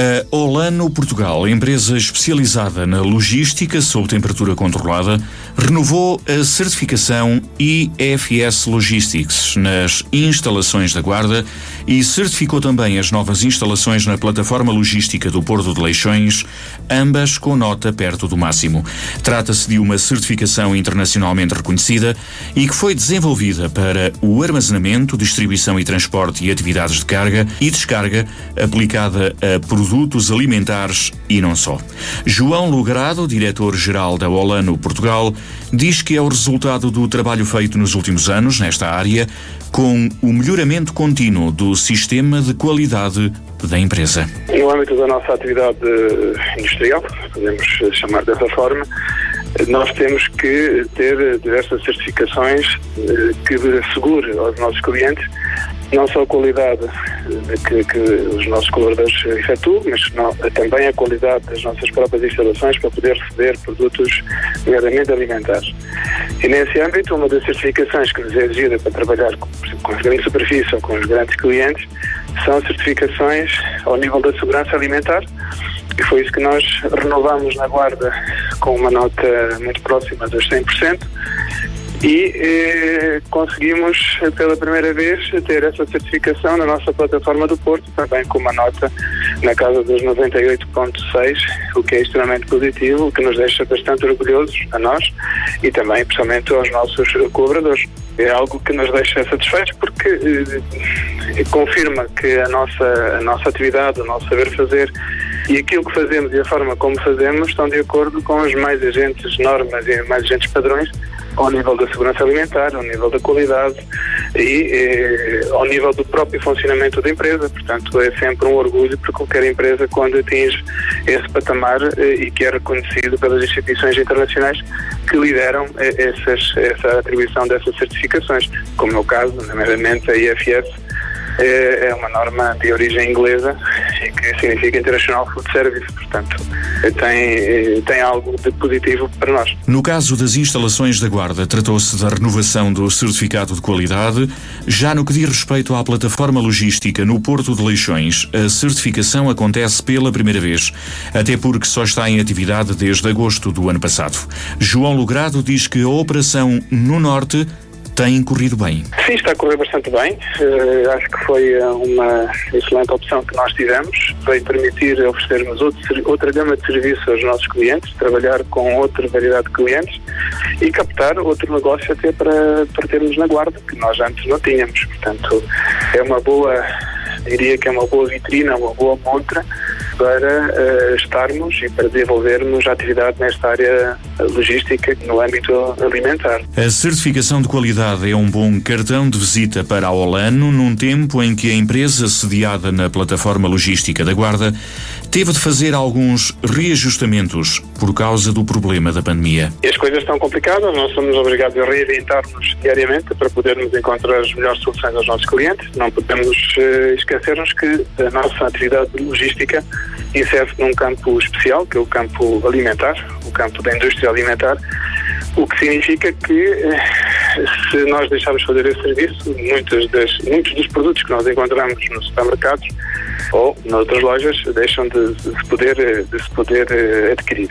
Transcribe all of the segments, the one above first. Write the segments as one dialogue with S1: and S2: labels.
S1: A Olano Portugal, empresa especializada na logística sob temperatura controlada, renovou a certificação IFS Logistics nas instalações da Guarda e certificou também as novas instalações na plataforma logística do Porto de Leixões, ambas com nota perto do máximo. Trata-se de uma certificação internacionalmente reconhecida e que foi desenvolvida para o armazenamento, distribuição e transporte e atividades de carga e descarga aplicada a produtos alimentares e não só. João Lugrado, diretor-geral da Olano Portugal, diz que é o resultado do trabalho feito nos últimos anos nesta área, com o melhoramento contínuo do sistema de qualidade da empresa.
S2: No âmbito da nossa atividade industrial, podemos chamar dessa forma, nós temos que ter diversas certificações eh, que assegure aos nossos clientes não só a qualidade que, que os nossos colaboradores efetuam, mas não, também a qualidade das nossas próprias instalações para poder receber produtos verdadeiramente alimentares. E nesse âmbito, uma das certificações que nos é exigida para trabalhar com, com as grandes superfícies ou com os grandes clientes são certificações ao nível da segurança alimentar e foi isso que nós renovamos na Guarda com uma nota muito próxima dos 100% e eh, conseguimos pela primeira vez ter essa certificação na nossa plataforma do Porto, também com uma nota na casa dos 98.6, o que é extremamente positivo, o que nos deixa bastante orgulhosos a nós e também, pessoalmente, aos nossos colaboradores. É algo que nos deixa satisfeitos porque eh, confirma que a nossa, a nossa atividade, o nosso saber fazer e aquilo que fazemos e a forma como fazemos estão de acordo com as mais agentes normas e mais agentes padrões ao nível da segurança alimentar, ao nível da qualidade e eh, ao nível do próprio funcionamento da empresa. Portanto, é sempre um orgulho para qualquer empresa quando atinge esse patamar eh, e que é reconhecido pelas instituições internacionais que lideram eh, essas, essa atribuição dessas certificações, como é o caso, nomeadamente a IFS, é, é uma norma de origem inglesa que significa International Food Service, portanto tem, tem algo de positivo para nós.
S1: No caso das instalações da Guarda, tratou-se da renovação do certificado de qualidade. Já no que diz respeito à plataforma logística no Porto de Leixões, a certificação acontece pela primeira vez, até porque só está em atividade desde agosto do ano passado. João Logrado diz que a operação no Norte tem corrido bem.
S2: Sim, está a correr bastante bem. Uh, acho que foi eh, uma excelente opção que nós tivemos. Veio permitir oferecermos outro, outra gama de serviços aos nossos clientes, trabalhar com outra variedade de clientes e captar outro negócio até para, para termos na guarda, que nós antes não tínhamos. Portanto, é uma boa, diria que é uma boa vitrina, uma boa montra para uh, estarmos e para desenvolvermos atividade nesta área logística no âmbito alimentar.
S1: A certificação de qualidade é um bom cartão de visita para a Olano num tempo em que a empresa sediada na plataforma logística da Guarda teve de fazer alguns reajustamentos por causa do problema da pandemia.
S2: As coisas estão complicadas, nós somos obrigados a reinventar-nos diariamente para podermos encontrar as melhores soluções aos nossos clientes. Não podemos uh, esquecermnos que a nossa atividade logística insere-se num campo especial, que é o campo alimentar, o campo da indústria alimentar, o que significa que eh, se nós deixarmos fazer esse serviço, muitos, das, muitos dos produtos que nós encontramos nos supermercados ou noutras lojas deixam de, de se poder, de se poder eh, adquirir.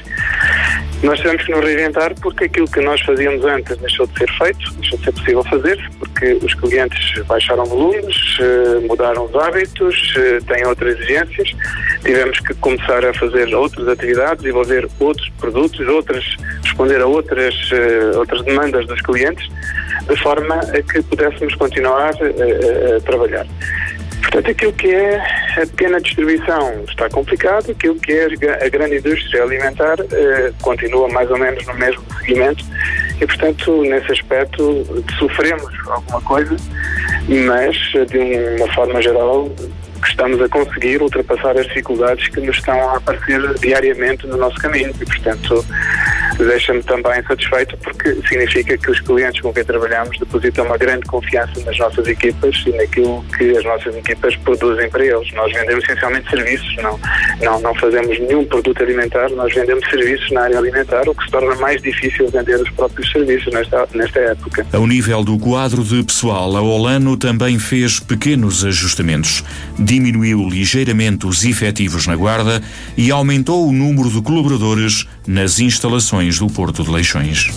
S2: Nós tivemos que nos reinventar porque aquilo que nós fazíamos antes deixou de ser feito, deixou de ser possível fazer, porque os clientes baixaram volumes, eh, mudaram os hábitos, têm outras exigências tivemos que começar a fazer outras atividades, desenvolver outros produtos, outras, responder a outras, uh, outras demandas dos clientes, de forma a que pudéssemos continuar uh, a trabalhar. Portanto, aquilo que é a pequena distribuição está complicado, aquilo que é a grande indústria alimentar uh, continua mais ou menos no mesmo segmento e, portanto, nesse aspecto sofremos alguma coisa, mas de uma forma geral estamos a conseguir ultrapassar as dificuldades que nos estão a aparecer diariamente no nosso caminho e, portanto, deixa-me também satisfeito porque significa que os clientes com quem trabalhamos depositam uma grande confiança nas nossas equipas e naquilo que as nossas equipas produzem para eles. Nós vendemos essencialmente serviços, não, não, não fazemos nenhum produto alimentar, nós vendemos serviços na área alimentar, o que se torna mais difícil vender os próprios serviços nesta, nesta época.
S1: Ao nível do quadro de pessoal, a Olano também fez pequenos ajustamentos. Diminuiu ligeiramente os efetivos na guarda e aumentou o número de colaboradores nas instalações do Porto de Leixões.